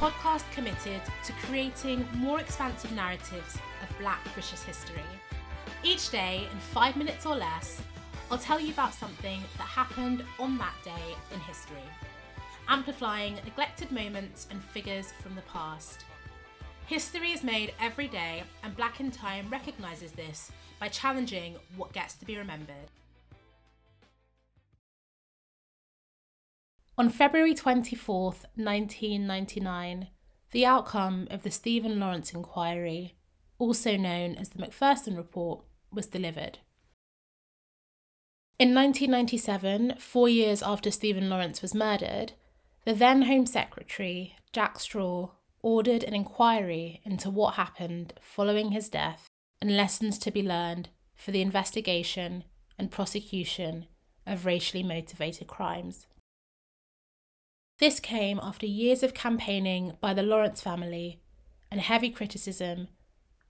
podcast committed to creating more expansive narratives of Black British history. Each day, in five minutes or less, I'll tell you about something that happened on that day in history, amplifying neglected moments and figures from the past. History is made every day, and Black in Time recognises this by challenging what gets to be remembered. On February 24th, 1999, the outcome of the Stephen Lawrence inquiry, also known as the Macpherson Report, was delivered. In 1997, four years after Stephen Lawrence was murdered, the then Home Secretary, Jack Straw, ordered an inquiry into what happened following his death and lessons to be learned for the investigation and prosecution of racially motivated crimes. This came after years of campaigning by the Lawrence family and heavy criticism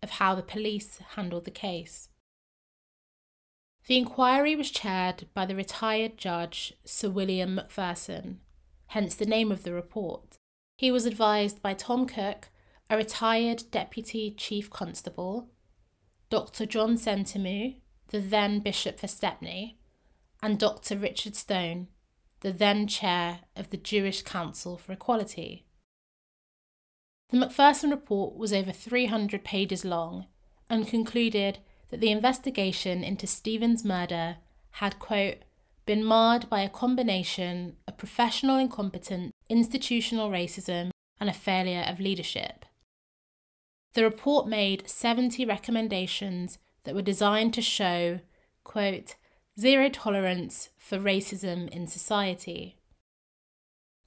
of how the police handled the case. The inquiry was chaired by the retired judge Sir William Macpherson, hence the name of the report. He was advised by Tom Cook, a retired Deputy Chief Constable, Dr. John Sentamu, the then Bishop for Stepney, and Dr. Richard Stone, the then chair of the Jewish Council for Equality. The Macpherson report was over 300 pages long and concluded that the investigation into Stephen's murder had, quote, been marred by a combination of professional incompetence, institutional racism, and a failure of leadership. The report made 70 recommendations that were designed to show, quote, zero tolerance for racism in society.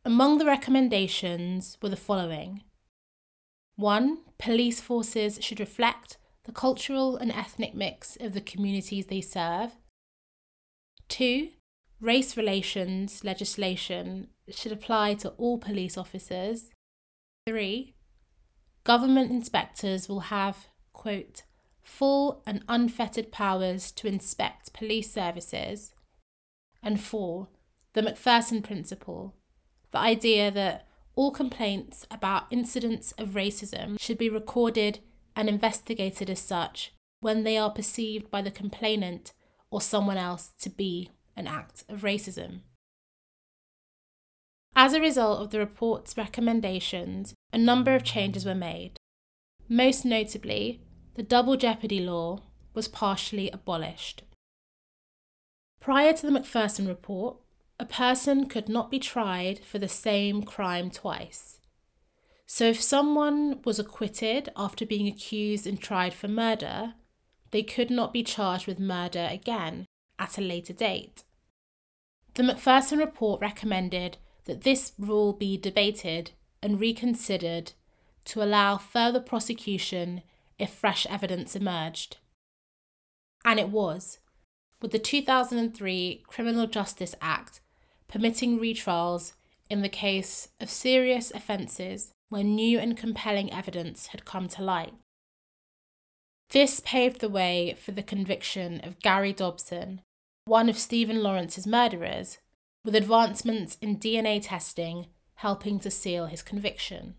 Among the recommendations were the following 1. Police forces should reflect the cultural and ethnic mix of the communities they serve. 2. Race relations legislation should apply to all police officers. 3. Government inspectors will have, quote, full and unfettered powers to inspect police services. And four, the Macpherson principle, the idea that all complaints about incidents of racism should be recorded and investigated as such when they are perceived by the complainant or someone else to be an act of racism. As a result of the report's recommendations, a number of changes were made. Most notably, the double jeopardy law was partially abolished. Prior to the Macpherson report, a person could not be tried for the same crime twice. So, if someone was acquitted after being accused and tried for murder, they could not be charged with murder again at a later date. The Macpherson report recommended that this rule be debated and reconsidered to allow further prosecution if fresh evidence emerged. And it was, with the 2003 Criminal Justice Act permitting retrials in the case of serious offences where new and compelling evidence had come to light. This paved the way for the conviction of Gary Dobson, one of Stephen Lawrence's murderers, with advancements in DNA testing helping to seal his conviction.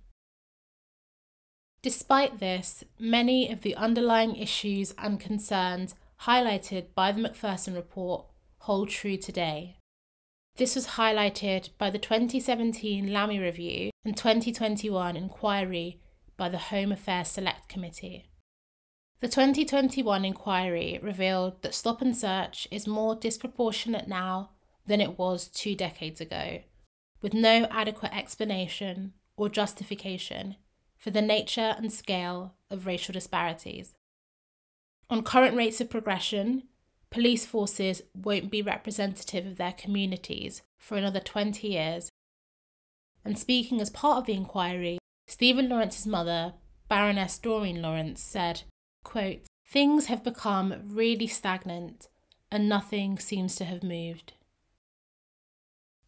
Despite this, many of the underlying issues and concerns highlighted by the Macpherson report hold true today. This was highlighted by the 2017 Lammy Review and 2021 inquiry by the Home Affairs Select Committee. The 2021 inquiry revealed that stop and search is more disproportionate now than it was two decades ago, with no adequate explanation or justification for the nature and scale of racial disparities. On current rates of progression, police forces won't be representative of their communities for another 20 years. And speaking as part of the inquiry, Stephen Lawrence's mother, Baroness Doreen Lawrence, said, quote, Things have become really stagnant and nothing seems to have moved.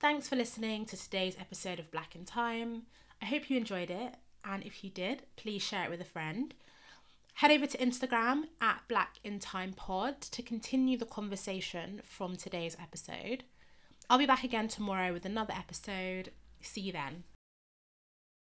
Thanks for listening to today's episode of Black in Time. I hope you enjoyed it and if you did, please share it with a friend. Head over to Instagram at Black in Time Pod to continue the conversation from today's episode. I'll be back again tomorrow with another episode. See you then.